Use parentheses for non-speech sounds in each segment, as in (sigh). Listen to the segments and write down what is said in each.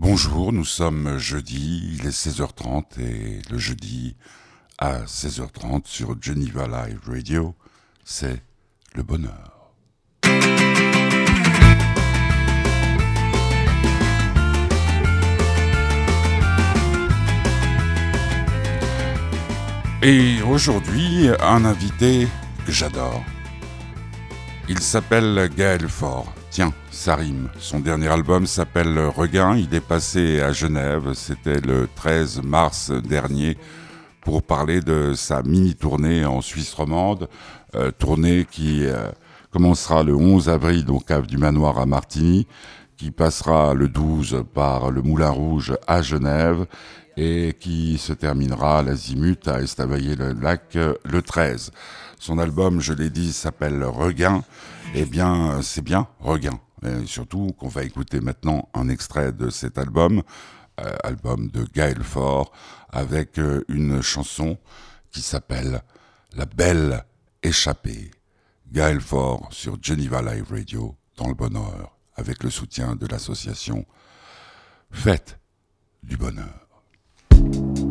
Bonjour, nous sommes jeudi, il est 16h30 et le jeudi à 16h30 sur Geneva Live Radio, c'est le bonheur. Et aujourd'hui, un invité que j'adore. Il s'appelle Gaël Faure. Tiens, ça rime. Son dernier album s'appelle Regain. Il est passé à Genève. C'était le 13 mars dernier pour parler de sa mini-tournée en Suisse romande. Euh, tournée qui euh, commencera le 11 avril au cave du manoir à Martigny, qui passera le 12 par le Moulin Rouge à Genève et qui se terminera à l'Azimut à Estavayer-le-Lac le 13. Son album, je l'ai dit, s'appelle Regain. Eh bien, c'est bien, Regain. Et surtout qu'on va écouter maintenant un extrait de cet album, euh, album de Gaël Faure, avec euh, une chanson qui s'appelle La Belle Échappée. Gaël Faure sur Geneva Live Radio, dans le bonheur, avec le soutien de l'association Fête du Bonheur. Gaël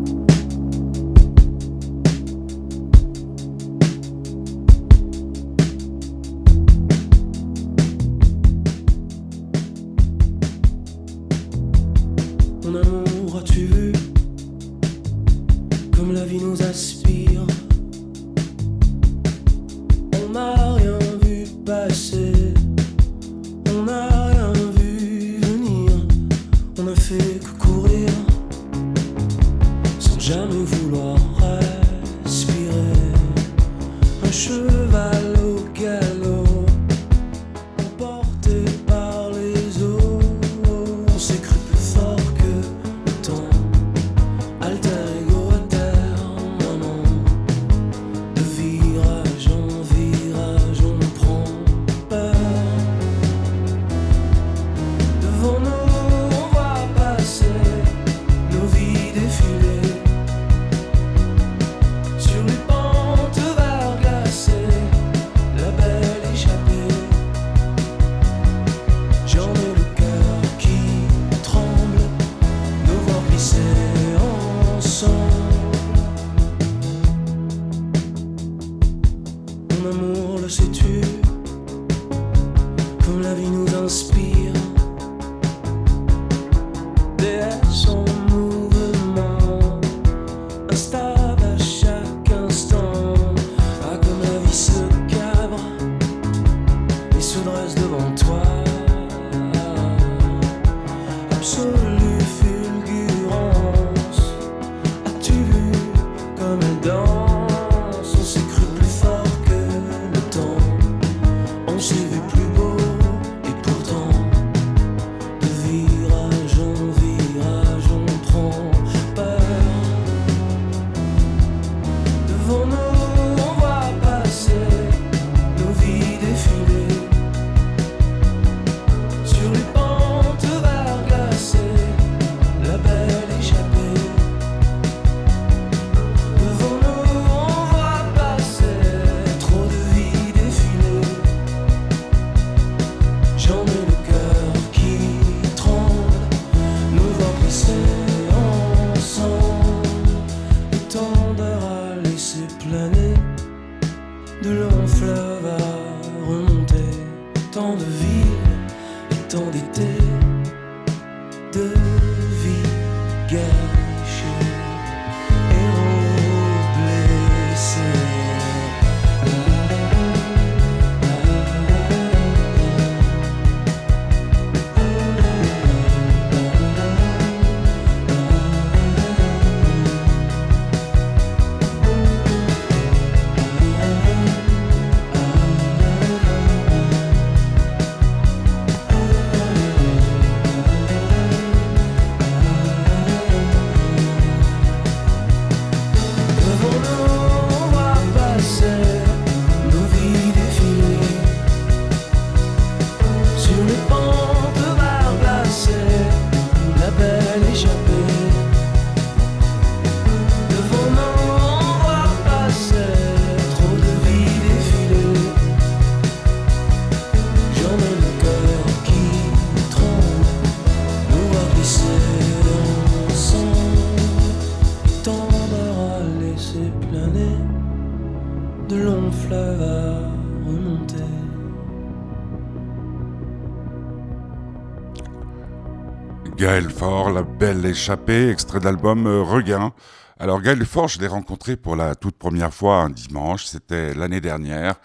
La Belle Échappée, extrait d'album euh, Regain. Alors Gaël Fort, je l'ai rencontré pour la toute première fois un dimanche, c'était l'année dernière,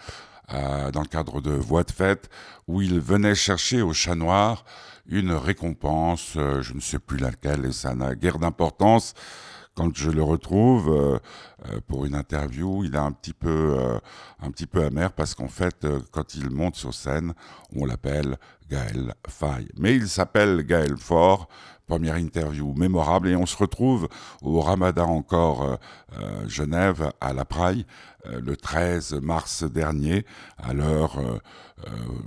euh, dans le cadre de Voix de fête, où il venait chercher au Chat Noir une récompense, euh, je ne sais plus laquelle, et ça n'a guère d'importance. Quand je le retrouve pour une interview, il est un petit peu, amer parce qu'en fait, quand il monte sur scène, on l'appelle Gaël Faye. Mais il s'appelle Gaël Fort. Première interview mémorable et on se retrouve au Ramadan encore euh, euh, Genève à la Praille euh, le 13 mars dernier à l'heure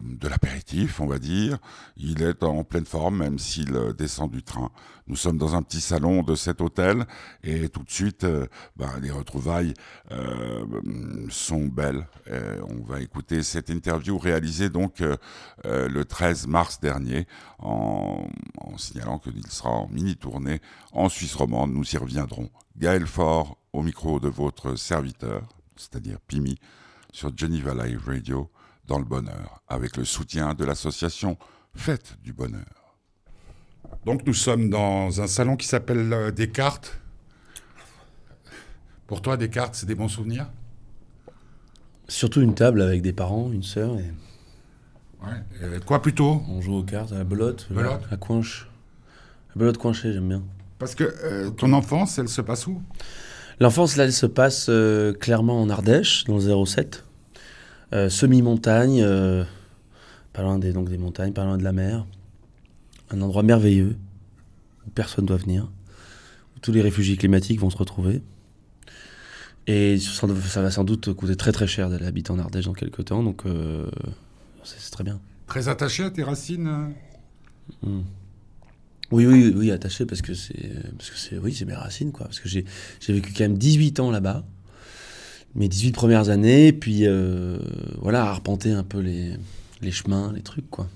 de l'apéritif, on va dire. Il est en pleine forme même s'il descend du train. Nous sommes dans un petit salon de cet hôtel et tout de suite, ben, les retrouvailles sont belles. On va écouter cette interview réalisée donc le 13 mars dernier en, en signalant qu'il sera en mini-tournée en Suisse romande. Nous y reviendrons. Gaël Fort au micro de votre serviteur, c'est-à-dire Pimi, sur Geneva Live Radio dans le bonheur, avec le soutien de l'association Fête du Bonheur. Donc nous sommes dans un salon qui s'appelle euh, Descartes. Pour toi, Descartes, c'est des bons souvenirs? Surtout une table avec des parents, une sœur, et Ouais. Quoi plutôt on joue aux cartes, à la belote, euh, Belote. à coinche. La belote coinchée, j'aime bien. Parce que euh, ton enfance, elle se passe où? L'enfance, là, elle se passe euh, clairement en Ardèche, dans le 07. Euh, Semi-montagne, pas loin des, donc des montagnes, pas loin de la mer. Un endroit merveilleux, où personne doit venir, où tous les réfugiés climatiques vont se retrouver. Et ça ça va sans doute coûter très très cher d'aller habiter en Ardèche dans quelques temps, donc c'est très bien. Très attaché à tes racines euh Hmm. Oui, oui, oui, attaché parce que c'est, parce que c'est, oui, c'est mes racines, quoi. Parce que j'ai, j'ai vécu quand même 18 ans là-bas, mes 18 premières années, puis euh, voilà, arpenter un peu les, les chemins, les trucs, quoi.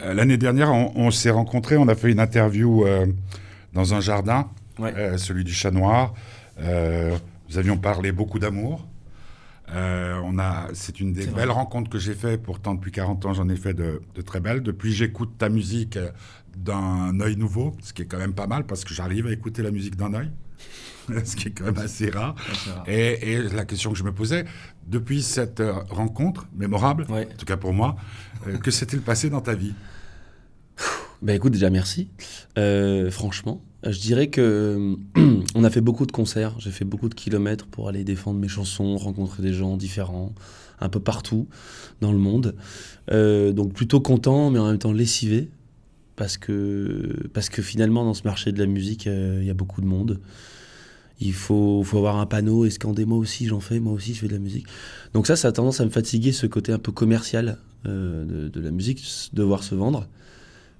Euh, L'année dernière, on, on s'est rencontrés, on a fait une interview euh, dans un jardin, Ouais. euh, celui du Chat Noir. Euh, nous avions parlé beaucoup d'amour. Euh, on a, c'est une des C'est belles vrai. rencontres que j'ai fait. Pourtant, depuis 40 ans, j'en ai fait de, de très belles. Depuis, j'écoute ta musique euh, d'un œil nouveau, ce qui est quand même pas mal parce que j'arrive à écouter la musique d'un œil, (laughs) ce qui est quand même assez rare. Et, et la question que je me posais, depuis cette euh, rencontre mémorable, Ouais. en tout cas pour moi, euh, que s'est-il passé dans ta vie? Ben écoute, déjà merci. Euh, franchement, je dirais que (clears throat) on a fait beaucoup de concerts. J'ai fait beaucoup de kilomètres pour aller défendre mes chansons, rencontrer des gens différents, un peu partout dans le monde. Euh, donc plutôt content, mais en même temps lessivé. Parce que, parce que finalement, dans ce marché de la musique, euh, il y a beaucoup de monde. Il faut, faut avoir un panneau et. Moi aussi, j'en fais. Moi aussi, je fais de la musique. Donc ça, ça a tendance à me fatiguer, ce côté un peu commercial euh, de, de la musique, devoir se vendre.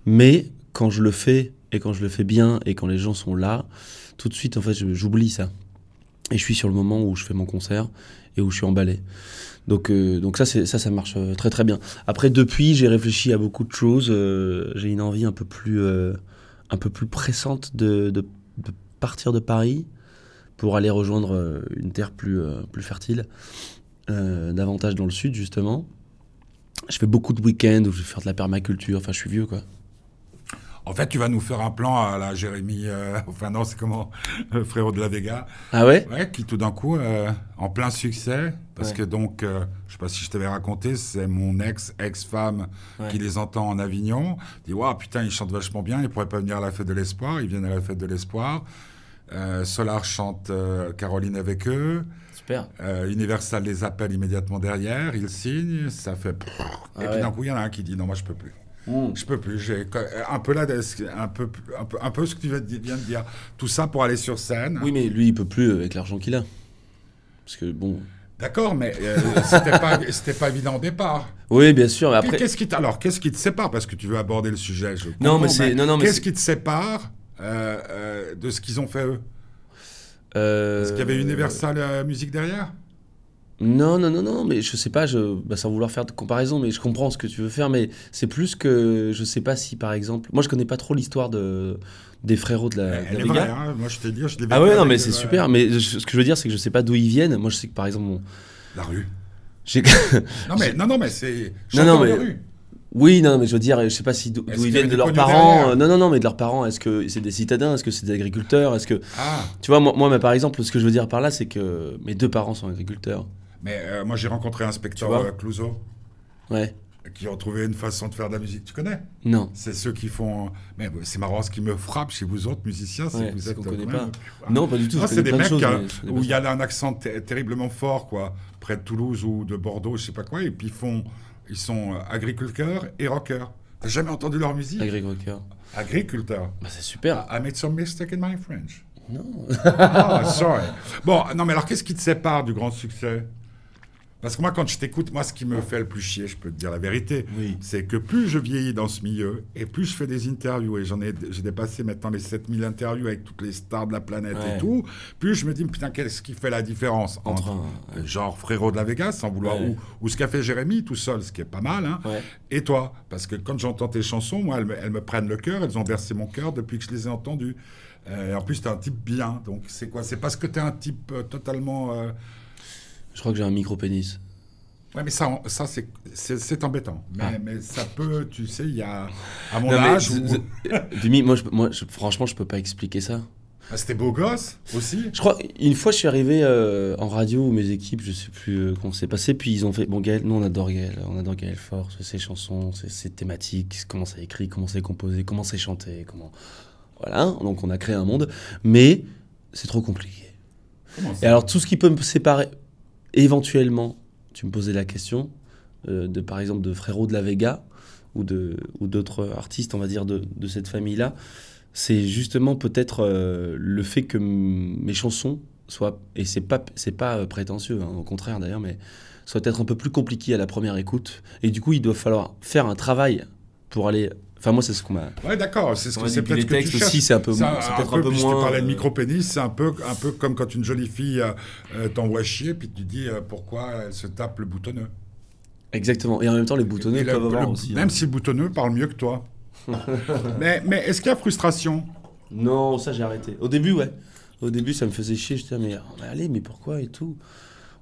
Mais quand je le fais, et quand je le fais bien, et quand les gens sont là, tout de suite, en fait, j'oublie ça. Et je suis sur le moment où je fais mon concert et où je suis emballé. Donc, euh, donc ça, ça, ça marche euh, très très bien. Après, depuis, j'ai réfléchi à beaucoup de choses. euh, j'ai une envie un peu plus, un peu plus pressante de, partir de Paris pour aller rejoindre une terre plus, plus fertile, davantage dans le sud justement. Je fais beaucoup de week-ends où je vais faire de la permaculture. Enfin, je suis vieux, quoi. En fait, tu vas nous faire un plan à la Jérémy, euh, (laughs) enfin non, c'est comment, euh, frérot de la Vega, Ah ouais? Ouais, qui tout d'un coup, euh, en plein succès, parce Ouais. que donc, euh, je sais pas si je t'avais raconté, c'est mon ex, ex-femme Ouais. qui les entend en Avignon, dit, waouh, putain, ils chantent vachement bien, ils pourraient pas venir à la fête de l'espoir, ils viennent à la fête de l'espoir. Euh, Solar chante Caroline avec eux. Super. Euh, Universal les appelle immédiatement derrière, ils signent, ça fait. Et Ah puis ouais. d'un coup, il y en a un qui dit non, moi je peux plus. Mmh. Je peux plus. J'ai un peu là, un peu, un peu, un peu ce que tu viens de dire. Tout ça pour aller sur scène. Oui, mais lui, il peut plus avec l'argent qu'il a. Parce que bon. D'accord, mais euh, (laughs) c'était pas, pas évident au départ. Oui, bien sûr. Mais après, Qu'est-ce qui t- alors, qu'est-ce qui te sépare? Parce que tu veux aborder le sujet. Je Non, mais c'est- non, non, mais Qu'est-ce qui te sépare euh, euh, de ce qu'ils ont fait eux? Euh, Est-ce qu'il y avait Universal euh, Musique derrière? Non, non, non, non, mais je sais pas, je, bah, sans vouloir faire de comparaison, mais je comprends ce que tu veux faire, mais c'est plus que je sais pas si par exemple. Moi, je connais pas trop l'histoire de, des frérots de la, de la Elle est Vega. vraie, hein. Moi, je t'ai dit, je l'ai Ah ouais, non, mais euh, c'est super, mais je- ce que je veux dire, c'est que je sais pas d'où ils viennent. Moi, je sais que par exemple, mon- La rue. j'ai- (laughs) Non, mais, non, non, mais c'est. Non, non, chanteur de mais- rue. Oui, non, mais je veux dire, je sais pas si d'où Est-ce d'où qu'il ils y viennent de leurs parents. derrière euh, Non, non, non, mais de leurs parents. Est-ce que c'est des citadins Est-ce que c'est des agriculteurs Est-ce que Ah, tu vois, moi, moi, mais par exemple, ce que je veux dire par là, c'est que mes deux parents sont agriculteurs. Mais euh, moi j'ai rencontré un Tu inspecteur vois euh, Clouseau Ouais. qui a trouvé une façon de faire de la musique. Tu connais Non. C'est ceux qui font. Mais c'est marrant, ce qui me frappe chez vous autres musiciens, c'est Ouais, que vous êtes. qu'on connaît même- Non, pas du tout. C'est des mecs choses, euh, où pas il y a un accent ter- terriblement fort, quoi, près de Toulouse ou de Bordeaux, je sais pas quoi, et puis ils font, ils sont euh, agriculteurs et rockers. T'as jamais entendu leur musique? Agriculteur. Agriculteurs. Bah, c'est super. I made some mistake in my French. Non. Ah, sorry. Bon, non, mais alors qu'est-ce qui te sépare du grand succès? Parce que moi, quand je t'écoute, moi, ce qui me fait le plus chier, je peux te dire la vérité, Oui. c'est que plus je vieillis dans ce milieu et plus je fais des interviews, et j'en ai, j'ai dépassé maintenant les 7000 interviews avec toutes les stars de la planète Ouais. et tout, plus je me dis, putain, qu'est-ce qui fait la différence Entre entre, un- genre Frérot de la Vegas, sans vouloir, Ouais. ou, ou ce qu'a fait Jérémy tout seul, ce qui est pas mal, hein, et toi? Parce que quand j'entends tes chansons, moi, elles me, elles me prennent le cœur, elles ont versé mon cœur depuis que je les ai entendues. Euh, et en plus, t'es un type bien, donc c'est quoi? C'est parce que t'es un type euh, totalement... euh, Je crois que j'ai un micro-pénis. Ouais, mais ça, ça c'est, embêtant. Mais, Ah. mais ça peut, tu sais, il y a... À mon Non, mais âge... Vimy, moi, je, moi je- franchement, je peux pas expliquer ça. Ah, c'était beau gosse aussi Je crois, une fois, je suis arrivé euh, en radio, où mes équipes, je sais plus euh, comment c'est passé, puis ils ont fait, bon, Gaël, nous, on adore Gaël, on adore Gaël Fort, ses chansons, ses, ses thématiques, comment c'est écrit, comment c'est composé, comment c'est chanté, comment... Voilà, donc on a créé un monde, mais c'est trop compliqué. Comment Et alors, tout ce qui peut me séparer, éventuellement, tu me posais la question, euh, de par exemple de Frérot de la Vega, ou d'autres artistes, on va dire, de, cette famille-là, c'est justement peut-être euh, le fait que mes chansons soient, et c'est pas, pas euh, prétentieux, hein, au contraire d'ailleurs, mais soient peut-être un peu plus compliquées à la première écoute, et du coup, il doit falloir faire un travail pour aller... Enfin, moi, c'est ce qu'on m'a... Ouais, d'accord, c'est, ce que, c'est peut-être les que tu aussi, c'est un peu, C'est un peu je te moins... parlais de euh, micro-pénis, c'est un peu, un peu comme quand une jolie fille euh, t'envoie chier, puis tu dis euh, pourquoi elle se tape le boutonneux. Exactement. Et en même temps, les boutonneux Et le- peuvent avoir le- aussi. Même hein. si le boutonneux parle mieux que toi. (laughs) mais, mais est-ce qu'il y a frustration? Non, ça j'ai arrêté. Au début, ouais. Au début, ça me faisait chier. Je disais, mais, mais allez, mais pourquoi et tout?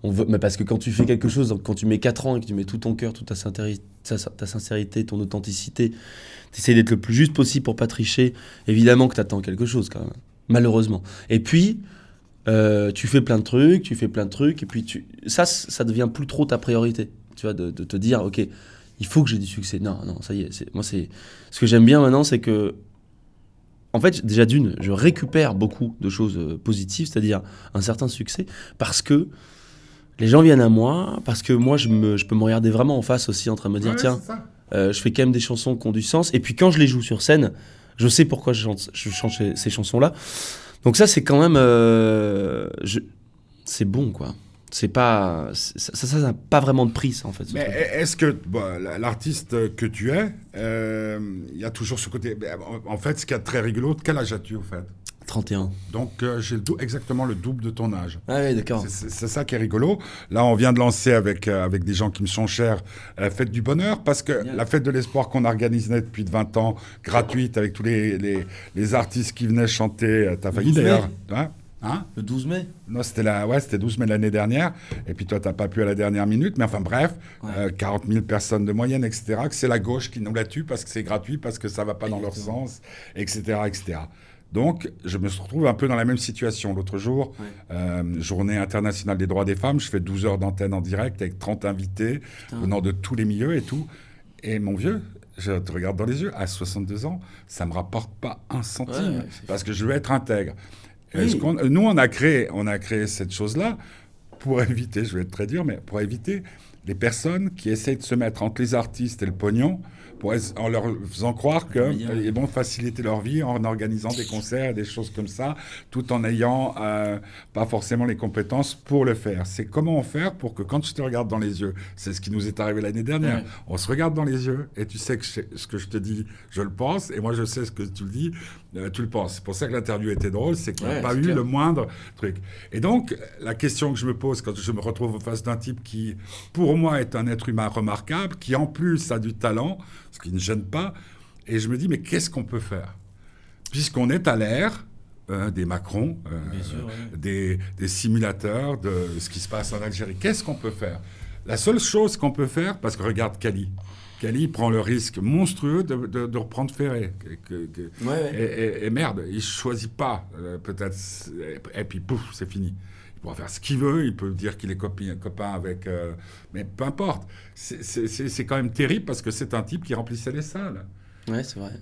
On veut... Mais parce que quand tu fais quelque chose, quand tu mets 4 ans et que tu mets tout ton cœur, toute ta, sincéri- ta, sincérité, ton authenticité, tu essaies d'être le plus juste possible pour pas tricher. Évidemment que tu attends quelque chose quand même. Malheureusement. Et puis, euh, tu fais plein de trucs, tu fais plein de trucs, et puis tu... ça, ça devient plus trop ta priorité. Tu vois, de, te dire, ok, il faut que j'ai du succès. Non, non, ça y est. c'est- Moi, c'est ce que j'aime bien maintenant, c'est que en fait, déjà d'une, je récupère beaucoup de choses euh, positives, c'est-à-dire un certain succès, parce que les gens viennent à moi, parce que moi, je, me, je peux me regarder vraiment en face aussi en train de me dire, Ouais, tiens, euh, je fais quand même des chansons qui ont du sens, et puis quand je les joue sur scène, je sais pourquoi je chante, je chante ces, ces chansons-là. Donc ça, c'est quand même... euh, je- c'est bon, quoi. C'est pas... Ça, n'a pas vraiment de prix, ça, en fait. Mais est-ce que l'artiste que tu es, euh, il y a toujours ce côté. ben, En fait, ce qui est très rigolo, quel âge as-tu au fait? 31. Donc euh, j'ai exactement le double de ton âge. Ah oui, d'accord. C'est- ça qui est rigolo. Là, on vient de lancer avec, euh, avec des gens qui me sont chers la fête du bonheur parce que la fête de l'espoir qu'on organisait depuis 20 ans, gratuite, avec tous les, les, les artistes qui venaient chanter. euh, T'as failli 12 mai. d'ailleurs. Hein Hein? Le 12 mai non, c'était la, ouais, c'était 12 mai l'année dernière. Et puis toi, t'as pas pu à la dernière minute. Mais enfin, bref, Ouais. euh, 40 000 personnes de moyenne, etc. Que c'est la gauche qui nous la tue parce que c'est gratuit, parce que ça va pas dans leur sens, etc., etc. Donc, je me retrouve un peu dans la même situation. L'autre jour, Ouais. euh, journée internationale des droits des femmes, je fais 12 heures d'antenne en direct avec 30 invités venant de tous les milieux et tout. Et mon vieux, je te regarde dans les yeux, à 62 ans, ça me rapporte pas un centime Ouais, parce que je veux être intègre. Oui. Nous, on a créé, on a créé cette chose-là pour (laughs) éviter, je vais être très dur, mais pour éviter les personnes qui essayent de se mettre entre les artistes et le pognon, pour, en leur faisant croire qu'ils vont faciliter leur vie en organisant des concerts et des choses comme ça, tout en n'ayant euh, pas forcément les compétences pour le faire. C'est comment on faire pour que quand je te regarde dans les yeux, c'est ce qui nous est arrivé l'année dernière, Ouais. on se regarde dans les yeux et tu sais que ce que je te dis, je le pense, et moi je sais ce que tu le dis, tu le penses. C'est pour ça que l'interview était drôle, c'est qu'il n'y a Ouais, pas eu clair. le moindre truc. Et donc, la question que je me pose quand je me retrouve en face d'un type qui, pour moi, est un être humain remarquable, qui en plus a du talent, ce qui ne gêne pas, et je me dis, mais qu'est-ce qu'on peut faire? Puisqu'on est à l'ère euh, des Macron, euh, Bien sûr, ouais. des, des simulateurs de ce qui se passe en Algérie, qu'est-ce qu'on peut faire? La seule chose qu'on peut faire, parce que regarde Cali, Cali prend le risque monstrueux de, de- de reprendre Ferré. Que- que- que- Ouais, et, et- et merde, il choisit pas, euh, peut-être, et puis pouf, c'est fini. Il pourra faire ce qu'il veut, il peut dire qu'il est copain, copain avec. euh, mais peu importe. C'est- quand même terrible parce que c'est un type qui remplissait les salles. Ouais, c'est vrai.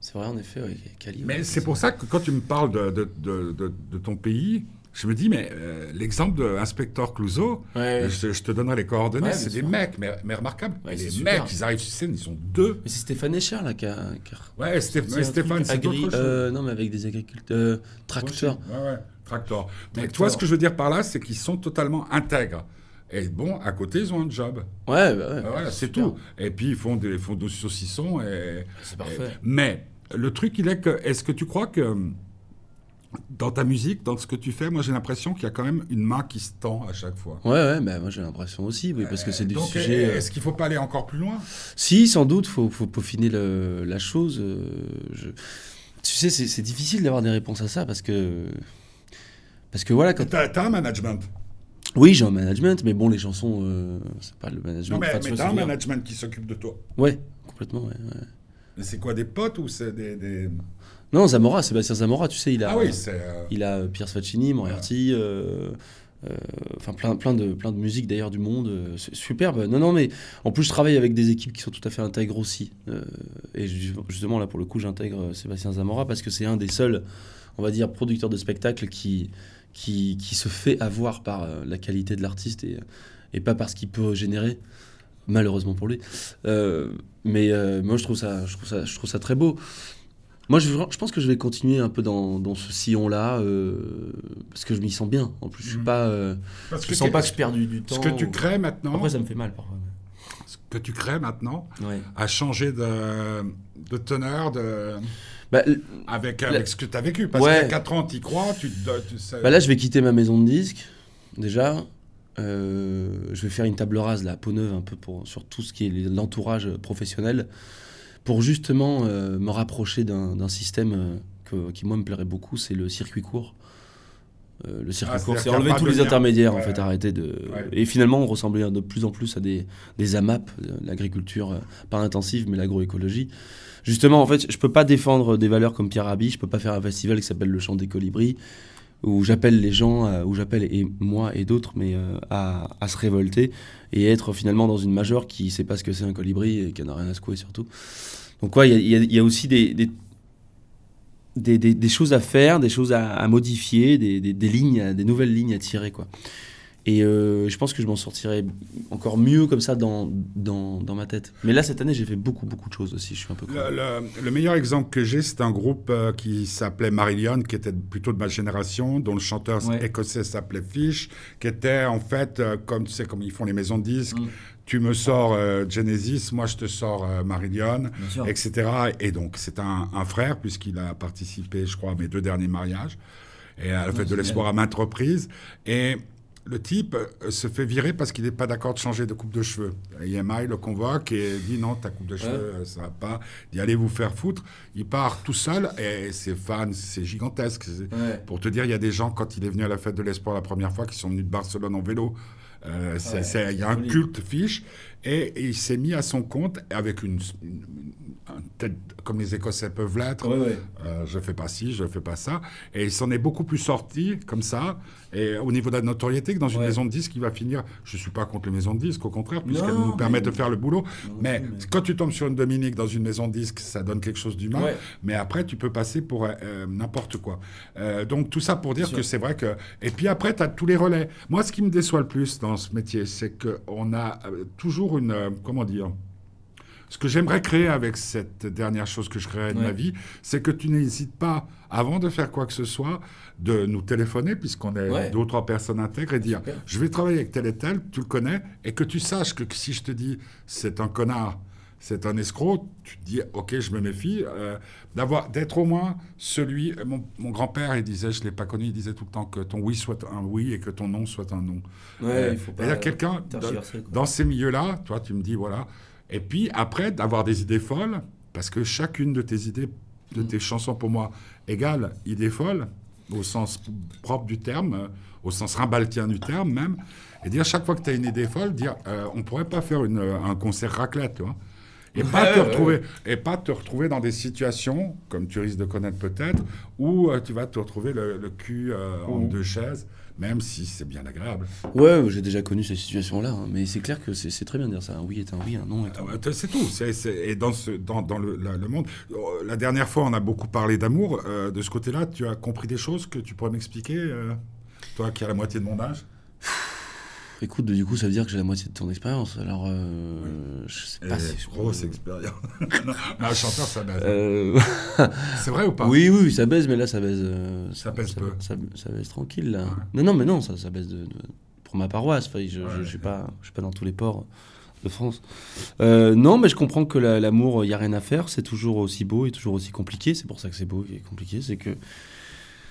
C'est vrai, en effet, Cali. Mais c'est pour ça que quand tu me parles de, de, de- de- de ton pays, je me dis, mais euh, l'exemple de Inspecteur Clouseau, Ouais. je, je te donnerai les coordonnées, Ouais, c'est des mecs, mais, mais remarquables. Ouais, les super. mecs, ils arrivent sur scène, ils sont deux. Mais c'est Stéphane Escher, là, qui a. qui a Ouais, Stéphane, truc c'est d'autres euh, Non, mais avec des agriculteurs. euh, tracteurs. Ouais, ouais, tracteur. Mais Tracteur. toi, ce que je veux dire par là, c'est qu'ils sont totalement intègres. Et bon, à côté, ils ont un job. Ouais, bah ouais. Voilà, c'est tout. Et puis, ils font des, ils font des saucissons. Et, C'est parfait. et- mais le truc, il est que, est-ce que tu crois que dans ta musique, dans ce que tu fais, moi, j'ai l'impression qu'il y a quand même une main qui se tend à chaque fois. Ouais, ouais, bah, moi j'ai l'impression aussi, oui, parce que c'est Donc, sujets. euh, Est-ce qu'il faut pas aller encore plus loin? Si, sans doute, faut, faut peaufiner le- la chose. euh, je- Tu sais, c'est difficile d'avoir des réponses à ça parce que. Parce que voilà, quand. T'as as un management? Oui, j'ai un management, mais bon, les chansons, euh, c'est pas le management. Non, mais, mais t'as un management qui s'occupe de toi. Ouais, complètement, ouais. ouais. Mais c'est quoi, des potes ou c'est des... des- Non, Zamora, Sébastien Zamora, tu sais, il a. Ah oui, euh, Il a euh, Pierre Faccini, Moriarty, euh, euh, enfin plein, plein de plein de musiques d'ailleurs du monde, c'est superbe. Non non mais en plus je travaille avec des équipes qui sont tout à fait intègres aussi. Et ju- justement là pour le coup j'intègre Sébastien Zamora parce que c'est un des seuls, on va dire producteurs de spectacles qui qui, qui se fait avoir par la qualité de l'artiste et et pas par ce qu'il peut générer. Malheureusement pour lui. Euh, mais euh, moi je trouve ça je trouve ça je trouve ça très beau. Moi, je, je pense que je vais continuer un peu dans, dans ce sillon-là, euh, parce que je m'y sens bien. En plus, je suis Mhm. pas, euh, Parce je que sens pas que je perds du, du temps. ce que tu crées maintenant, Après, ça me fait mal parfois. ce que tu crées maintenant, Ouais. a changé de, de teneur de, Bah, avec, La- avec ce que tu as vécu. Parce Ouais. qu'il y a 4 ans, tu y crois, tu sais. bah là, je vais quitter ma maison de disques, déjà. Euh, je vais faire une table rase, là, à peau neuve, un peu pour, sur tout ce qui est l'entourage professionnel, pour justement euh, me rapprocher d'un système euh, que- qui, moi, me plairait beaucoup, c'est le circuit court. Euh, le circuit Ah, court, c'est enlever tous les lien. intermédiaires, en fait, arrêter de... Ouais. Et finalement, on ressemblait de plus en plus à des, des AMAP, l'agriculture, euh, pas intensive, mais l'agroécologie. Justement, en fait, je peux pas défendre des valeurs comme Pierre Rabhi, je peux pas faire un festival qui s'appelle le Chant des Colibris, où j'appelle les gens, euh, où j'appelle et moi et d'autres, mais euh, à, se révolter et être finalement dans une majeure qui sait pas ce que c'est un colibri et qui en a rien à secouer surtout. Donc ouais, il y a- aussi des, des, choses à faire, des choses à, modifier, des, des- lignes, des nouvelles lignes à tirer quoi. Et euh, je pense que je m'en sortirai encore mieux comme ça dans, dans, dans ma tête. Mais là, cette année, j'ai fait beaucoup, beaucoup de choses aussi. Je suis un peu... con. Le, le- le meilleur exemple que j'ai, c'est un groupe euh, qui s'appelait Marillion, qui était plutôt de ma génération, dont le chanteur Ouais. écossais s'appelait Fish, qui était en fait, euh, comme tu sais, comme ils font les maisons de disques, Mm. tu me sors euh, Genesis, moi je te sors euh, Marillion, etc. Et donc c'est un, un frère, puisqu'il a participé, je crois, à mes deux derniers mariages, et à la fête de l'espoir à maintes reprises. Et le type euh, se fait virer parce qu'il n'est pas d'accord de changer de coupe de cheveux. EMI le convoque et dit non, ta coupe de cheveux, euh, ça va pas. Il dit allez vous faire foutre. Il part tout seul et ses fans, c'est gigantesque. Ouais. Pour te dire, il y a des gens, quand il est venu à la fête de l'espoir la première fois, qui sont venus de Barcelone en vélo. Euh, Ouais, il y a un joli. culte fiche et, et il s'est mis à son compte avec une, une- un tête comme les Écossais peuvent l'être. Ouais, ouais. Euh, je fais pas ci, je fais pas ça. Et il s'en est beaucoup plus sorti comme ça. Et au niveau de la notoriété, que dans une Ouais. maison de disques, il va finir. Je suis pas contre les maisons de disques, au contraire, puisqu'elles nous permettent mais- de faire le boulot. Non, mais, mais- quand tu tombes sur une Dominique dans une maison de disques, ça donne quelque chose d'humain. Mais après, tu peux passer pour euh, euh, n'importe quoi. Euh, donc tout ça pour dire que c'est vrai que. Et puis après, tu as tous les relais. Moi, ce qui me déçoit le plus dans ce métier, c'est qu'on a toujours une. comment dire ce que j'aimerais créer avec cette dernière chose que je créerai de Ouais. ma vie, c'est que tu n'hésites pas, avant de faire quoi que ce soit, de nous téléphoner, puisqu'on est Ouais. deux ou trois personnes intègres, et dire je vais travailler avec tel et tel, tu le connais, et que tu saches que si je te dis c'est un connard, c'est un escroc, tu te dis ok, je me méfie, euh, d'avoir, d'être au moins celui. Mon, mon grand-père, il disait, je l'ai pas connu, il disait tout le temps que ton oui soit un oui et que ton non soit un non. Ouais, Euh, il faut pas. quelqu'un dans ces milieux-là, toi, tu me dis voilà. Et puis après, d'avoir des idées folles, parce que chacune de tes idées, de Mm. tes chansons pour moi, égale idée folle, au sens propre du terme, euh, au sens rimbaltien du terme même. Et dire chaque fois que tu as une idée folle, dire euh, on pourrait pas faire une, euh, un concert raclette, tu vois. Et, pas te retrouver, et pas te retrouver dans des situations, comme tu risques de connaître peut-être, où euh, tu vas te retrouver le, cul euh, en mmh. deux chaises, même si c'est bien agréable. Ouais, j'ai déjà connu ces situations-là, hein, mais c'est clair que c'est très bien de dire ça. Un oui est un oui, un non est un ah C'est tout. et dans, ce, dans, dans le, le, monde, la dernière fois, on a beaucoup parlé d'amour. de ce côté-là, tu as compris des choses que tu pourrais m'expliquer, toi qui as la moitié de mon âge? Écoute, du coup, ça veut dire que j'ai la moitié de ton expérience. Alors, euh, je sais pas si. Grosse expérience. (laughs) non, un chanteur, ça baise. Euh, c'est vrai ou pas? Oui, oui, ça baise, mais là, ça baise. Euh, ça, baise peu. Ça, baise tranquille, là. Non, non, mais non, ça, ça baise de, pour ma paroisse. Enfin, je ne suis, pas, je suis pas dans tous les ports de France. non, mais je comprends que l'amour, il n'y a rien à faire. C'est toujours aussi beau et toujours aussi compliqué. C'est pour ça que c'est beau et compliqué. C'est que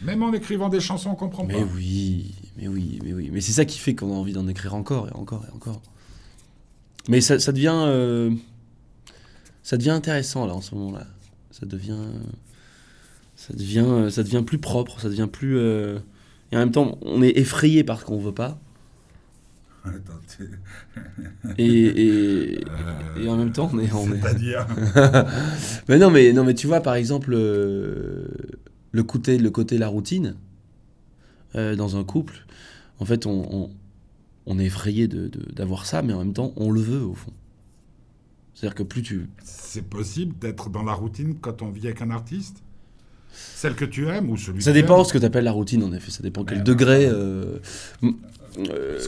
même en écrivant des chansons, on comprend pas. Mais oui, mais oui, mais oui. Mais c'est ça qui fait qu'on a envie d'en écrire encore et encore et encore. Mais ça, ça devient, euh, ça devient intéressant là en ce moment-là. Ça devient, ça devient, ça devient plus propre, ça devient plus. Euh, et en même temps, on est effrayé par ce qu'on veut pas. (laughs) et, et, (laughs) et, en même temps, on est. On C'est-à-dire (laughs) Mais non, mais non, mais tu vois, par exemple. Euh, le côté, le côté la routine euh, dans un couple, en fait, on, on, est effrayé d'avoir de, ça, mais en même temps, on le veut au fond. C'est-à-dire que plus tu... C'est possible d'être dans la routine quand on vit avec un artiste? Celle que tu aimes ou celui Ça dépend de ce que tu appelles la routine, en effet. Ça dépend quel degré... Euh, euh, ce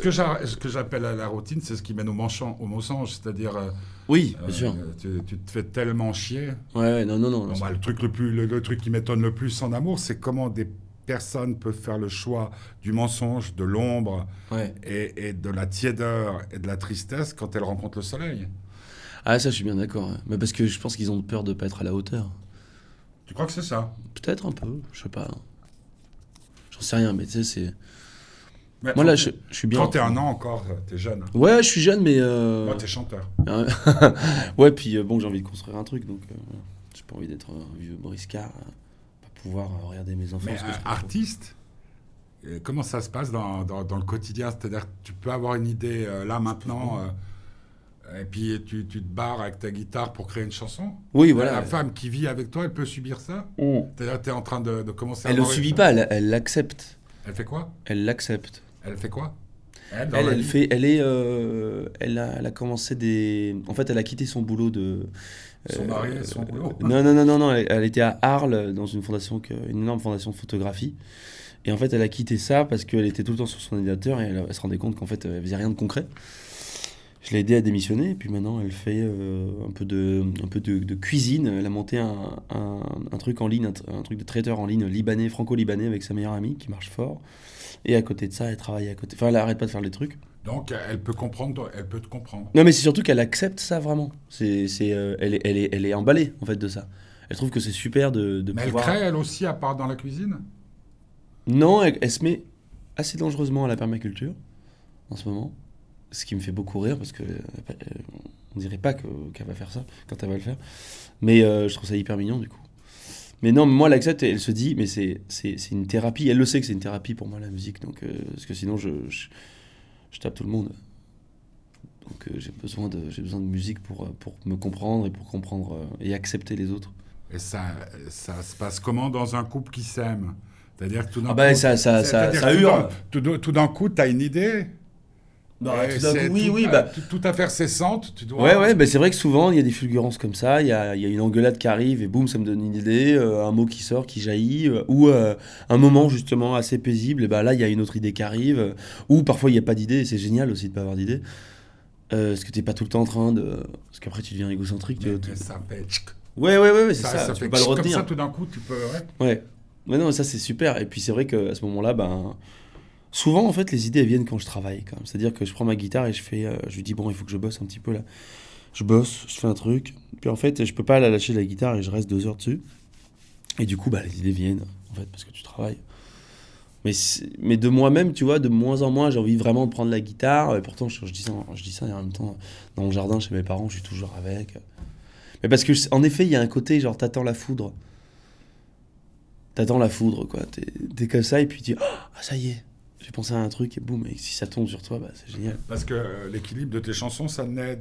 que j'appelle la routine, c'est ce qui mène au, au mensonge, c'est-à-dire. Euh, oui, bien sûr. Tu, te fais tellement chier. Ouais, non, non, non. Bah, le, truc le, plus, le, truc qui m'étonne le plus en amour, c'est comment des personnes peuvent faire le choix du mensonge, de l'ombre, et, de la tiédeur et de la tristesse quand elles rencontrent le soleil. Ah, ça, je suis bien d'accord. Mais parce que je pense qu'ils ont peur de ne pas être à la hauteur. Tu crois que c'est ça Peut-être un peu, je sais pas. J'en sais rien, mais tu sais, c'est. Moi, là, je, suis bien. 31 ans encore, t'es jeune. Ouais, je suis jeune, mais. Euh... Moi, t'es chanteur. (laughs) ouais, puis euh, bon, j'ai envie de construire un truc, donc euh, j'ai pas envie d'être un vieux briscard, euh, pas pouvoir regarder mes enfants. Mais artiste Comment ça se passe dans, dans, dans le quotidien? C'est-à-dire, tu peux avoir une idée là maintenant, et puis tu, tu, te barres avec ta guitare pour créer une chanson Oui, voilà. La femme qui vit avec toi, elle peut subir ça mm. C'est-à-dire, tu es en train de, de commencer elle à. Elle ne subit pas, elle l'accepte. Elle fait quoi? Elle l'accepte. Elle fait quoi? Elle, elle, fait, elle est, euh, elle, a, elle a commencé des. En fait, elle a quitté son boulot de. son mari, euh, son boulot. Non, non, non, non, non. Elle, était à Arles dans une fondation, une énorme fondation de photographie. Et en fait, elle a quitté ça parce qu'elle était tout le temps sur son ordinateur et elle, se rendait compte qu'en fait, elle faisait rien de concret. Je l'ai aidé à démissionner et puis maintenant, elle fait euh, un peu de, un peu de, cuisine. Elle a monté un, un, un truc en ligne, un, un, truc de traiteur en ligne libanais, franco-libanais avec sa meilleure amie qui marche fort. Et à côté de ça, elle travaille à côté. Enfin, elle arrête pas de faire les trucs. Donc, elle peut comprendre, elle peut te comprendre. Non, mais c'est surtout qu'elle accepte ça vraiment. C'est, c'est, euh, elle, est, elle, est, elle est emballée en fait de ça. Elle trouve que c'est super de, de mais elle crée elle aussi à part dans la cuisine? Non, elle, se met assez dangereusement à la permaculture en ce moment. Ce qui me fait beaucoup rire parce que euh, on dirait pas que, qu'elle va faire ça quand elle va le faire. Mais euh, je trouve ça hyper mignon du coup. Mais non, moi, elle accepte et elle se dit, mais c'est, une thérapie. Elle le sait que c'est une thérapie pour moi, la musique. Donc, euh, parce que sinon, je, je, tape tout le monde. Donc, euh, j'ai, besoin de, j'ai besoin de musique pour, pour me comprendre et pour comprendre et accepter les autres. Et ça, ça se passe comment dans un couple qui s'aime? C'est-à-dire que tout d'un ah coup. ça, ça, ça, ça hurle. Tout, tout d'un coup, tu as une idée? Bah, oui, oui, bah... tout, à faire cessante, tu dois... Ouais, ouais, bah, c'est vrai que souvent, il y a des fulgurances comme ça, il y a, y a, une engueulade qui arrive et boum, ça me donne une idée, euh, un mot qui sort, qui jaillit, euh, ou euh, un moment justement assez paisible, et bah, là, il y a une autre idée qui arrive, ou parfois, il n'y a pas d'idée, et c'est génial aussi de ne pas avoir d'idée, parce que tu n'es pas tout le temps en train de... Parce qu'après, tu deviens égocentrique. Mais, ça fait... Ouais, ouais, ouais, c'est ça, ça, tu peux pas le retenir. Comme ça, tout d'un coup, tu peux... Ouais. ouais. Mais non, ça, c'est super, et puis c'est vrai qu'à ce moment-là, ben... Souvent, en fait, les idées viennent quand je travaille. C'est-à-dire que je prends ma guitare et je fais, euh, je lui dis bon, il faut que je bosse un petit peu là. Je bosse, je fais un truc. Puis en fait, je peux pas la lâcher la guitare et je reste deux heures dessus. Et du coup, bah, les idées viennent, en fait, parce que tu travailles. Mais, mais de moi-même, tu vois, de moins en moins, j'ai envie vraiment de prendre la guitare. Et pourtant, je, dis, ça, je dis ça, et en même temps, dans mon jardin, chez mes parents, je suis toujours avec. Mais parce que, en effet, il y a un côté, genre, t'attends la foudre. T'attends la foudre, quoi. T'es comme ça, et puis tu dis, ah, ça y est, j'ai pensé à un truc et boum, et si ça tombe sur toi, bah, c'est génial. Parce que euh, l'équilibre de tes chansons, ça naît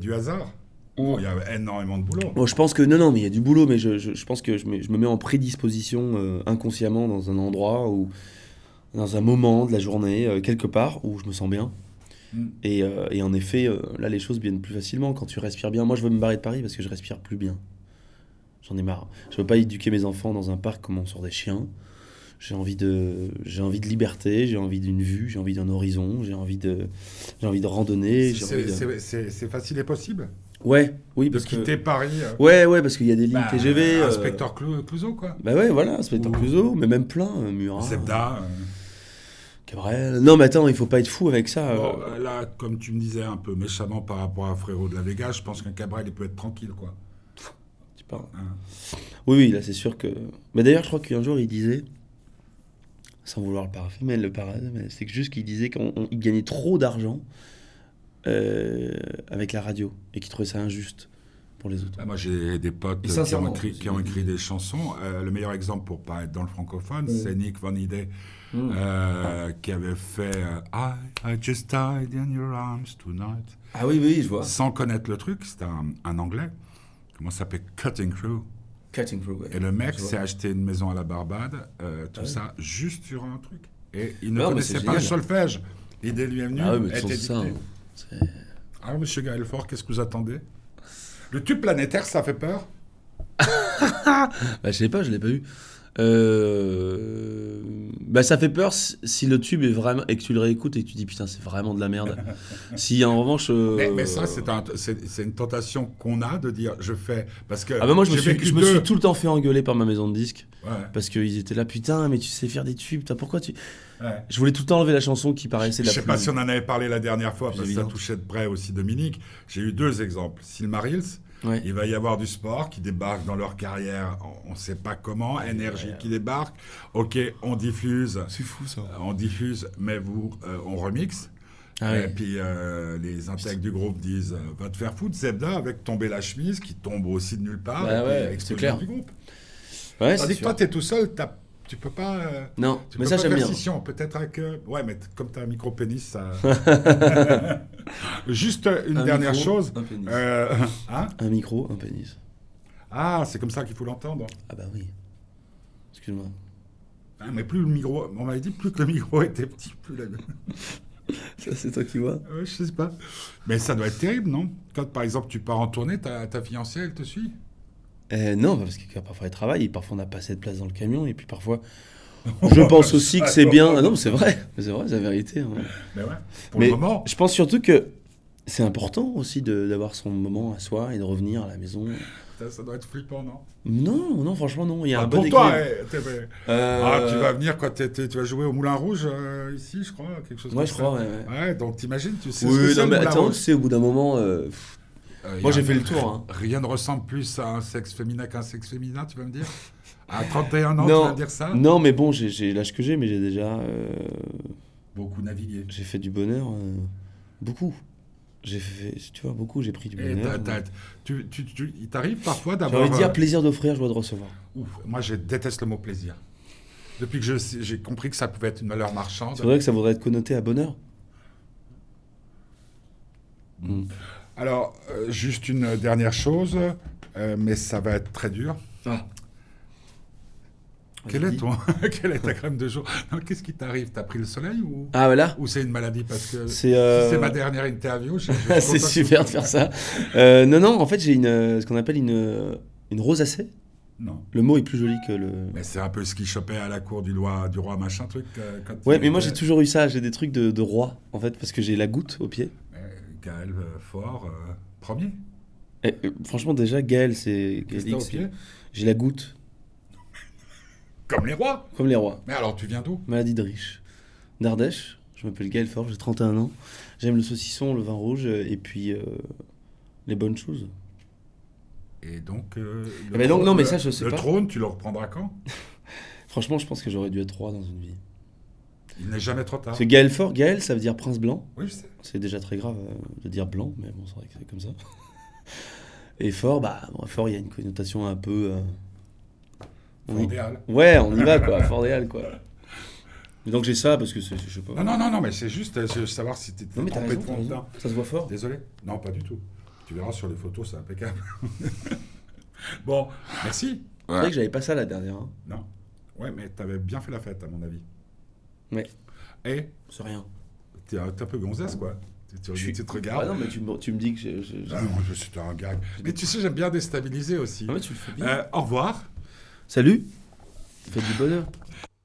du hasard Oh, il y a énormément de boulot. Bon, je pense que non, non, mais il y a du boulot, mais je, je- je pense que je me, je me mets en prédisposition euh, inconsciemment dans un endroit ou dans un moment de la journée, euh, quelque part, où je me sens bien. Mm. Et, euh, et en effet, là, les choses viennent plus facilement quand tu respires bien. Moi, je veux me barrer de Paris parce que je respire plus bien. J'en ai marre. Je veux pas éduquer mes enfants dans un parc comme on sort des chiens. J'ai envie de, j'ai envie de liberté, j'ai envie d'une vue, j'ai envie d'un horizon, j'ai envie de, j'ai envie de randonner. C'est- de- facile et possible? Ouais, oui, de parce que. quitter Paris. euh, Ouais, ouais, parce qu'il y a des lignes bah, TGV. euh, Inspecteur Clou- Clouseau, quoi. Bah ouais, voilà, Inspecteur Ou- Clouseau, mais même plein, euh, Murat, Zebda. euh. Cabrel. Non, mais attends, il faut pas être fou avec ça. Bon, euh. euh, là, comme tu me disais un peu méchamment par rapport à Frérot de la Vega, je pense qu'un Cabrel, il peut être tranquille, quoi. Tu parles. Hein. Oui, oui, là, c'est sûr que. Mais d'ailleurs, je crois qu'un jour, il disait, sans vouloir le le parade, mais c'est que juste qu'il disait qu'il gagnait trop d'argent euh, avec la radio et qu'il trouvait ça injuste pour les autres. Bah, moi, j'ai des potes qui ont écrit, c'est- qui ont écrit des chansons. Euh, le meilleur exemple pour pas être dans le francophone, Mm. c'est Nick Van Idey, Mm. euh, qui avait fait I, I just died in your arms tonight. Ah oui, oui, je vois. Sans connaître le truc, c'était un, un anglais. Comment ça s'appelle? Cutting Crew. Cutting through, ouais. Et le mec s'est acheté une maison à la Barbade, euh, tout Ah ça juste sur un truc. Et il ne Non, connaissait pas le solfège. L'idée lui est venue, Ah mais était ça. hein, Alors, monsieur Gaël Fort, qu'est-ce que vous attendez? Le tube planétaire, ça fait peur? (laughs) Bah, je sais pas, je l'ai pas eu. Euh... Bah, ça fait peur si le tube est vraiment. et que tu le réécoutes et que tu dis putain, c'est vraiment de la merde. (laughs) si en revanche. euh, mais, mais ça, c'est un- c'est c'est une tentation qu'on a de dire je fais. Parce que Ah bah moi, je me, suis, vécu je me deux- suis tout le temps fait engueuler par ma maison de disques. Ouais, Parce qu'ils étaient là, putain, mais tu sais faire des tubes, toi, pourquoi tu. ouais. Je voulais tout le temps enlever la chanson qui paraissait Je la sais plus. pas si on en avait parlé la dernière fois, parce que ça touchait de près aussi Dominique. J'ai eu deux exemples. Silmarils, Ouais. il va y avoir du sport qui débarque dans leur carrière, on ne sait pas comment, énergie qui débarque. Ok, on diffuse, C'est fou ça. on diffuse, mais vous, euh, on remixe. Ah Et puis euh, les intègres du groupe disent euh, va te faire foutre Zebda avec tomber la chemise qui tombe aussi de nulle part Bah et puis ouais, explosion c'est clair. du groupe. Ouais, Tandis que sûr. toi tu es tout seul, t'as- tu peux pas euh, Non, tu mais peux ça j'aime bien. peut-être avec euh, ouais mais comme tu as un micro pénis ça (laughs) Juste une Un dernière micro, chose Un pénis. euh, (laughs) hein Un micro, un pénis. Ah, c'est comme ça qu'il faut l'entendre. Ah bah oui. Excuse-moi. Hein, mais plus le micro, on m'avait dit plus que le micro (laughs) était petit, plus la Ça, c'est toi qui vois Ouais, je sais pas. Mais ça doit être terrible, non? Quand par exemple tu pars en tournée, ta, ta fiancée elle te suit? Euh, non, parce que parfois elle travaille et parfois on n'a pas assez de place dans le camion et puis parfois. (laughs) Je pense aussi que c'est bien. Ah non, mais c'est vrai, c'est vrai, c'est la vérité. hein. Mais ouais. Pour Mais le moment. je pense surtout que c'est important aussi d'avoir son moment à soi et de revenir à la maison. Ça, ça doit être flippant, non? Non, non, franchement, non. Il y a Ah, un bon Pour toi, mais- Euh, Ah, tu vas venir quand tu vas jouer au Moulin Rouge euh, ici, je crois, quelque chose Ouais, comme je ça. crois, ouais. ouais. Donc t'imagines, tu sais ce que Oui, non, mais attends, tu sais, au bout d'un moment, euh, pff, Euh, moi j'ai fait le tour. Hein. Rien ne ressemble plus à un sexe féminin qu'un sexe féminin, tu vas me dire? À 31 ans, Non. tu vas me dire ça? Non, mais bon, j'ai- j'ai l'âge que j'ai, mais j'ai déjà. euh, Beaucoup navigué. j'ai fait du bonheur. euh, beaucoup. J'ai fait, tu vois, beaucoup, j'ai pris du bonheur. tu, tu, tu- il t'arrive parfois J'ai d'avoir... envie de dire plaisir d'offrir, joie de recevoir. ouf, moi, je déteste le mot plaisir. Depuis que j'ai compris que ça pouvait être une valeur marchande. C'est vrai que ça voudrait être connoté à bonheur? Mm. Alors, euh, juste une dernière chose, euh, mais ça va être très dur. Quelle est, ton... (laughs) (laughs) Quelle est ta crème de jour? Qu'est-ce qui t'arrive? T'as pris le soleil ou, Ah, voilà. ou c'est une maladie? Parce que C'est euh, si ma dernière interview, (laughs) c'est super de faire ça. Euh, non, non, en fait, j'ai une, ce qu'on appelle une, une rosacée. Non. Le mot est plus joli que le. Mais c'est un peu ce qu'il chopait à la cour du roi, du roi machin truc. quand Ouais, mais moi j'ai toujours eu ça. J'ai des trucs de, de roi, en fait, parce que j'ai la goutte au pied. Gaël euh, Fort, euh, premier. Et, euh, franchement, déjà, Gaël, c'est. J'ai la goutte, Comme les rois. comme les rois. Mais alors, tu viens d'où? Maladie de riche. D'Ardèche. Je m'appelle Gaël Fort, j'ai 31 ans. J'aime le saucisson, le vin rouge et puis euh, les bonnes choses. Et donc. euh, le Eh ben donc, trône- non, mais ça, je sais Le pas. trône, tu le reprendras quand? (laughs) Franchement, je pense que j'aurais dû être roi dans une vie. Il n'est jamais trop tard. Que Gaël Fort, Gaël, ça veut dire prince blanc. Oui, je sais. C'est déjà très grave euh, de dire blanc, mais bon, c'est vrai que c'est comme ça. (laughs) Et fort, bah, bon, fort, il y a une connotation un peu. euh, on y- Fondéal. Ouais, on y va, quoi, fort des Halles, quoi. Donc j'ai ça parce que c'est, je sais pas. Non, non, non, non, mais c'est juste euh, savoir si tu étais raison, de dedans. Ça se voit fort. Désolé. Non, pas du tout. Tu verras sur les photos, c'est impeccable. (laughs) bon, merci. C'est vrai que j'avais pas ça la dernière. hein. Non. Ouais, mais t'avais bien fait la fête, à mon avis. Ouais. Et C'est rien. t'es un, peu gonzesse, quoi. Tu, te Ah regardes. non, mais tu, me- tu me dis que je. je- je- Ah non, je suis un gag. Mais tu sais, j'aime bien déstabiliser aussi. Ah ouais, tu le fais bien. Euh, au revoir. Salut Faites du bonheur.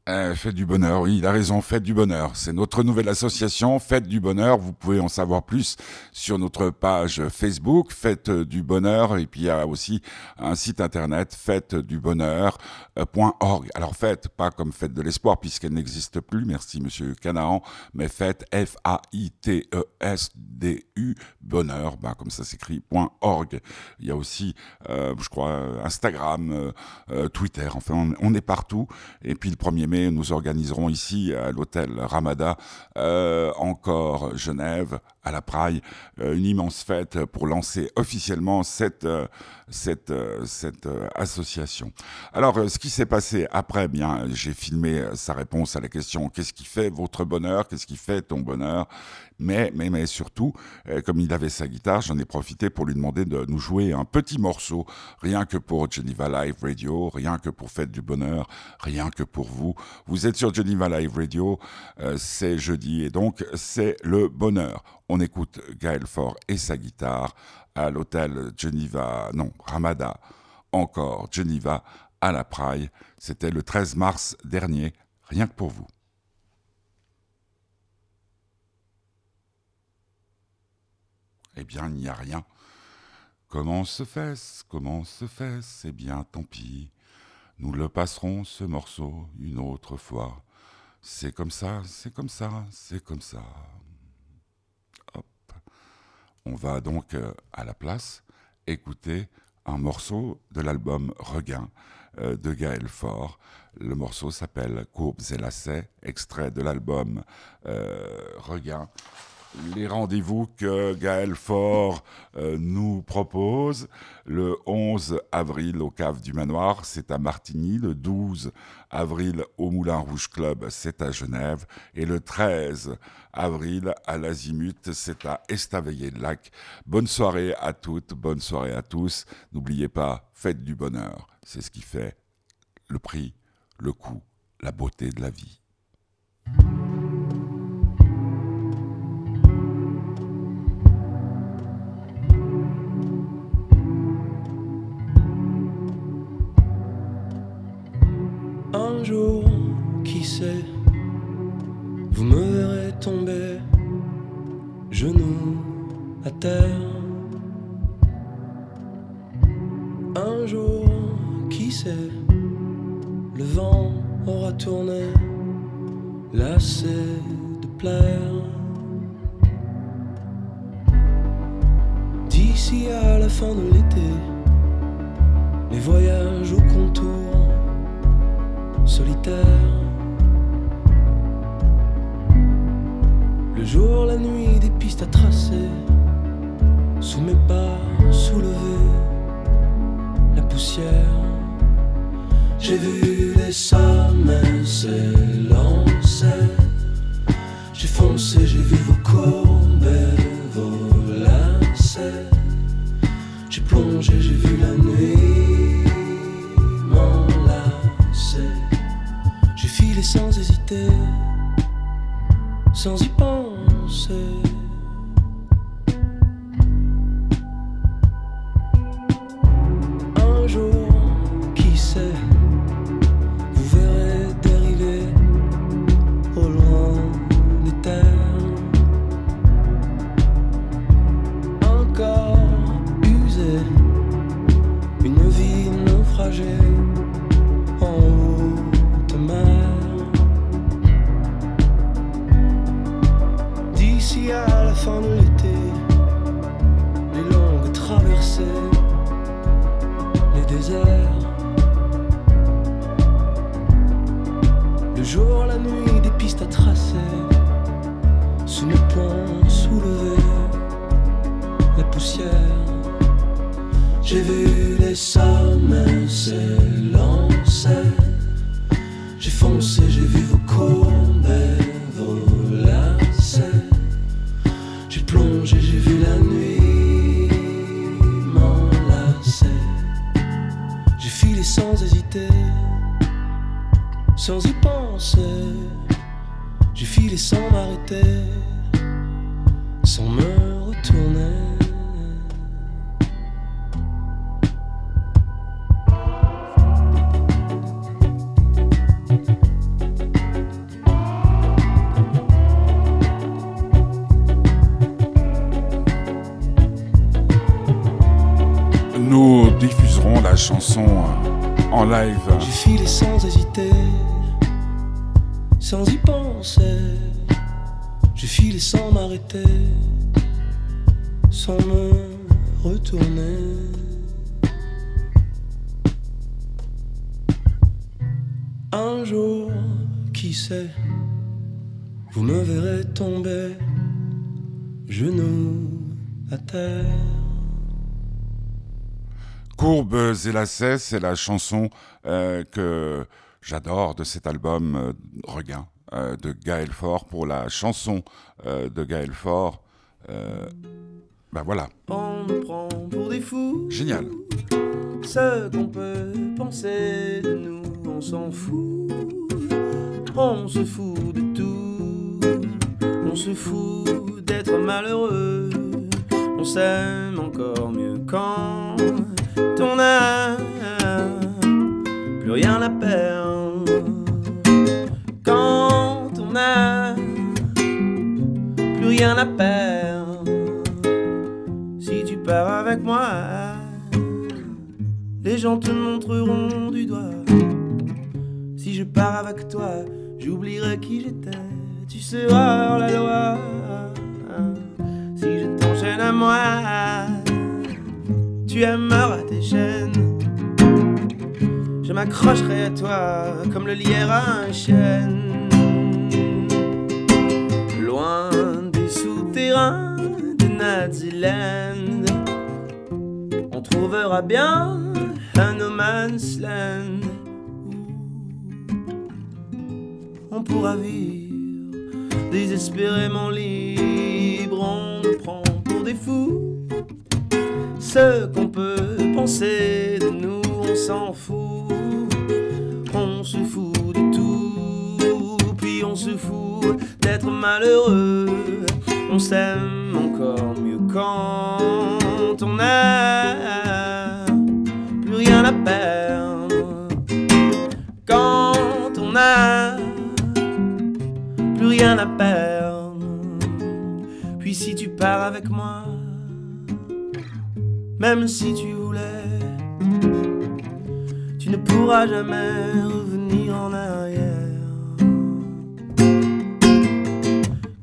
Euh, faites du bonheur, oui, il a raison, faites du bonheur. C'est notre nouvelle association, Faites du bonheur. Vous pouvez en savoir plus sur notre page Facebook, Faites du bonheur. Et puis il y a aussi un site internet, fêtesdubonheur.org. Alors faites, pas comme fête de l'espoir, puisqu'elle n'existe plus, merci monsieur Canaan, mais faites F-A-I-T-E-S-D-U, bonheur, ben, comme ça s'écrit, .org. Il y a aussi, euh, je crois, Instagram, euh, euh, Twitter, enfin on, est partout. Et puis le 1er nous organiserons ici à l'hôtel Ramada, euh, encore Genève, à la Praille, euh, une immense fête pour lancer officiellement cette, euh, cette, euh, cette association. Alors, ce qui s'est passé après, bien, j'ai filmé sa réponse à la question qu'est-ce qui fait votre bonheur? Qu'est-ce qui fait ton bonheur? Mais, mais, mais surtout, comme il avait sa guitare, j'en ai profité pour lui demander de nous jouer un petit morceau, rien que pour Geneva Live Radio, rien que pour Fête du Bonheur, rien que pour vous. Vous êtes sur Geneva Live Radio, c'est jeudi et donc c'est le bonheur. On écoute Gaël Faure et sa guitare à l'hôtel Geneva, non, Ramada, encore Geneva, à la Praille. C'était le 13 mars dernier, rien que pour vous. Eh bien, il n'y a rien. Comment se fait-ce Comment se fait-ce? Eh bien, tant pis. Nous le passerons, ce morceau, une autre fois. C'est comme ça, c'est comme ça, c'est comme ça. On va donc euh, à la place écouter un morceau de l'album Regain euh, de Gaël Faure. Le morceau s'appelle Courbes et lacets, extrait de l'album euh, Regain les rendez-vous que Gaël Faure euh, nous propose. Le 11 avril au Cave du Manoir, c'est à Martigny. Le 12 avril au Moulin Rouge Club, c'est à Genève. Et le 13 avril à l'Azimut, c'est à Estavayer-le-Lac. Bonne soirée à toutes, bonne soirée à tous. N'oubliez pas, faites du bonheur. C'est ce qui fait le prix, le coût, la beauté de la vie. Genoux chanson euh, en live. J'ai filé sans hésiter, sans y penser. J'ai filé sans m'arrêter, sans me retourner. Un jour, qui sait, vous me verrez tomber, genoux à terre. Courbes et lacets, c'est la chanson euh, que j'adore de cet album euh, Regain euh, de Gaël Faure. Pour la chanson euh, de Gaël Faure, euh, ben voilà, On nous prend pour des fous. génial. Ce qu'on peut penser de nous, on s'en fout. On se fout de tout. On se fout d'être malheureux. On s'aime encore mieux quand on a plus rien à perdre. Quand on a plus rien à perdre. Si tu pars avec moi. Les gens te montreront du doigt. Si je pars avec toi, j'oublierai qui j'étais. Tu seras hors la loi. Si je t'enchaîne à moi, tu aimeras tes chaînes. Je m'accrocherai à toi comme le lierre à un chêne. Loin des souterrains de Naziland, on trouvera bien un no man's land on pourra vivre désespérément libre. On nous prend pour des fous. Ce qu'on peut penser de nous, on s'en fout. On se fout de tout, puis on se fout d'être malheureux. On s'aime encore mieux quand on a plus rien à perdre. Quand on a plus rien à perdre. Puis si tu pars avec moi, même si tu voulais, tu ne pourras jamais revenir en arrière.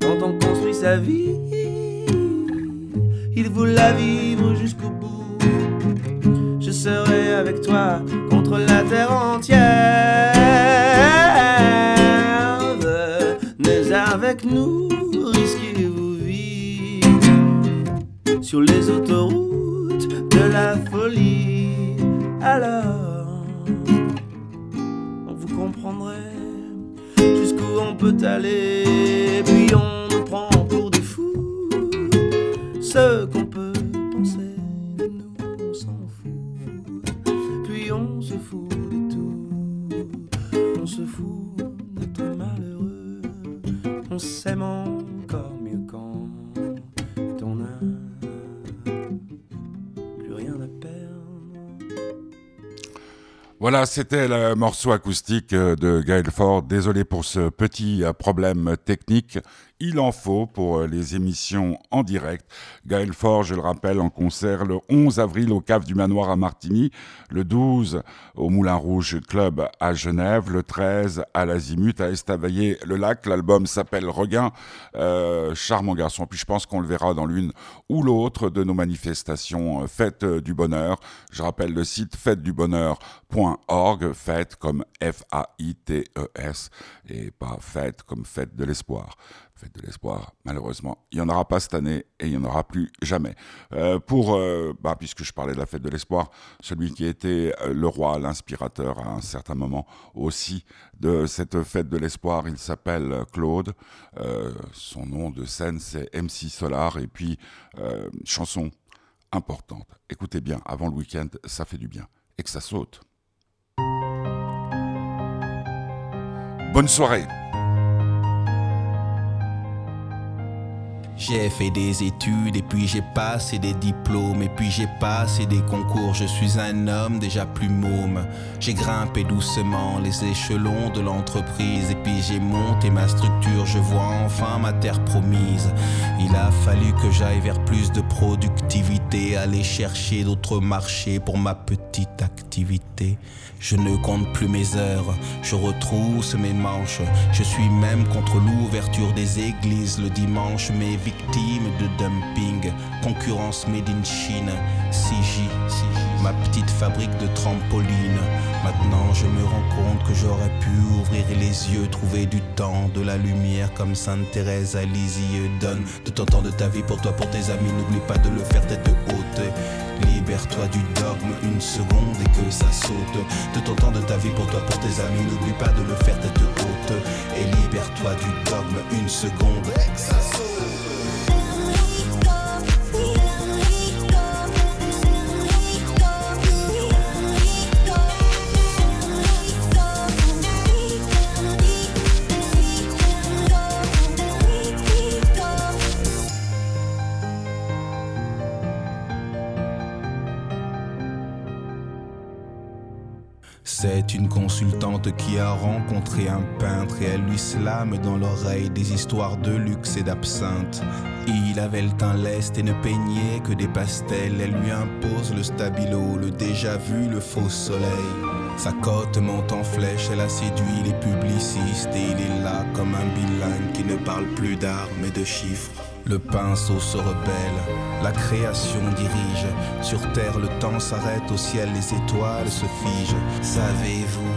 Quand on construit sa vie, il faut la vivre jusqu'au bout. Je serai avec toi contre la terre entière. Venez avec nous, risquez vos vies sur les autoroutes Alors, vous comprendrez jusqu'où on peut aller. Puis on nous prend pour des fous. Ce qu'on peut penser de nous, on s'en fout. Puis on se fout de tout. On se fout d'être malheureux. On s'aime Voilà, c'était le morceau acoustique euh, de Gaël Ford. Désolé pour ce petit euh, problème technique. Il en faut pour euh, les émissions en direct. Gaël Ford, je le rappelle, en concert le 11 avril au Cave du Manoir à Martigny, le 12 au Moulin Rouge Club à Genève, le 13 à l'Azimut à Estavayer-le-Lac. L'album s'appelle Regain, euh, charmant garçon. Puis je pense qu'on le verra dans l'une ou l'autre de nos manifestations euh, Fête du Bonheur. Je rappelle le site fêtedubonheur.org, fête comme F-A-I-T-E-S et pas fête comme fête de l'espoir. Fête de l'espoir, malheureusement. Il n'y en aura pas cette année et il n'y en aura plus jamais. Euh, pour, euh, bah, puisque je parlais de la fête de l'espoir, celui qui était euh, le roi, l'inspirateur à un certain moment aussi de cette fête de l'espoir, il s'appelle Claude. Son nom de scène, c'est MC Solar. Et puis, chanson importante. Écoutez bien, avant le week-end, ça fait du bien. Et que ça saute. Bonne soirée. J'ai fait des études et puis j'ai passé des diplômes et puis j'ai passé des concours. Je suis un homme déjà plus môme. J'ai grimpé doucement les échelons de l'entreprise et puis j'ai monté ma structure. Je vois enfin ma terre promise. Il a fallu que j'aille vers plus de productivité, aller chercher d'autres marchés pour ma petite activité. Je ne compte plus mes heures, je retrousse mes manches. Je suis même contre l'ouverture des églises le dimanche, mais victime de dumping, concurrence made in Chine, ma petite fabrique de trampoline. Maintenant je me rends compte que j'aurais pu ouvrir les yeux, trouver du temps, de la lumière comme Sainte Thérèse à Lisieux. Donne de ton temps de ta vie pour toi, pour tes amis, n'oublie pas de le faire tête haute. Libère-toi du dogme une seconde et que ça saute. De ton temps de ta vie pour toi, pour tes amis, n'oublie pas de le faire tête haute. Et libère-toi du dogme une seconde et que ça saute. C'est une consultante qui a rencontré un peintre et elle lui slame dans l'oreille des histoires de luxe et d'absinthe. Il avait le teint leste et ne peignait que des pastels. Elle lui impose le stabilo, le déjà vu, le faux soleil. Sa cote monte en flèche, elle a séduit les publicistes et il est là comme un bilingue qui ne parle plus d'art mais de chiffres. Le pinceau se rebelle, la création dirige. Sur terre, le temps s'arrête, au ciel, les étoiles se figent. Savez-vous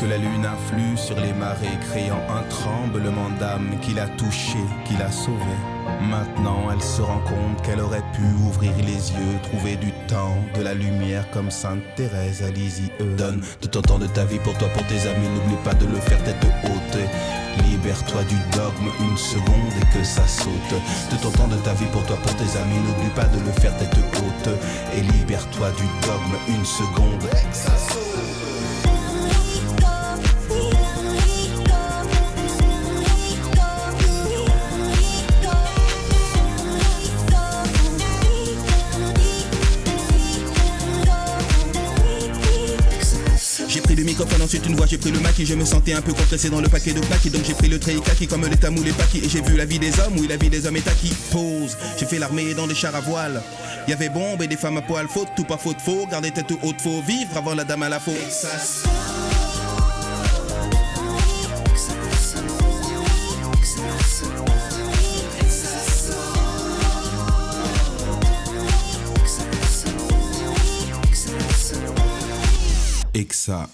que la lune influe sur les marées, créant un tremblement d'âme qui l'a touché, qui l'a sauvé Maintenant, elle se rend compte qu'elle aurait pu ouvrir les yeux, trouver du temps, de la lumière comme Sainte Thérèse à Lisieux. Donne de ton de ta vie pour toi, pour tes amis, n'oublie pas de le faire tête haute. Libère-toi du dogme une seconde et que ça saute. De ton temps de ta vie pour toi, pour tes amis, n'oublie pas de le faire tête haute. Et libère-toi du dogme une seconde et que ça saute. Le microphone, ensuite une voix, j'ai pris le maquis. Je me sentais un peu compressé dans le paquet de plaques. Donc j'ai pris le trait kaki comme les tamous, les paquis. Et j'ai vu la vie des hommes, oui, la vie des hommes est acquis. Pause, j'ai fait l'armée dans des chars à voile. Y avait bombe et des femmes à poil, faute, tout pas faute, faux. Garder tête haute, faut vivre avant la dame à la faute. Ça.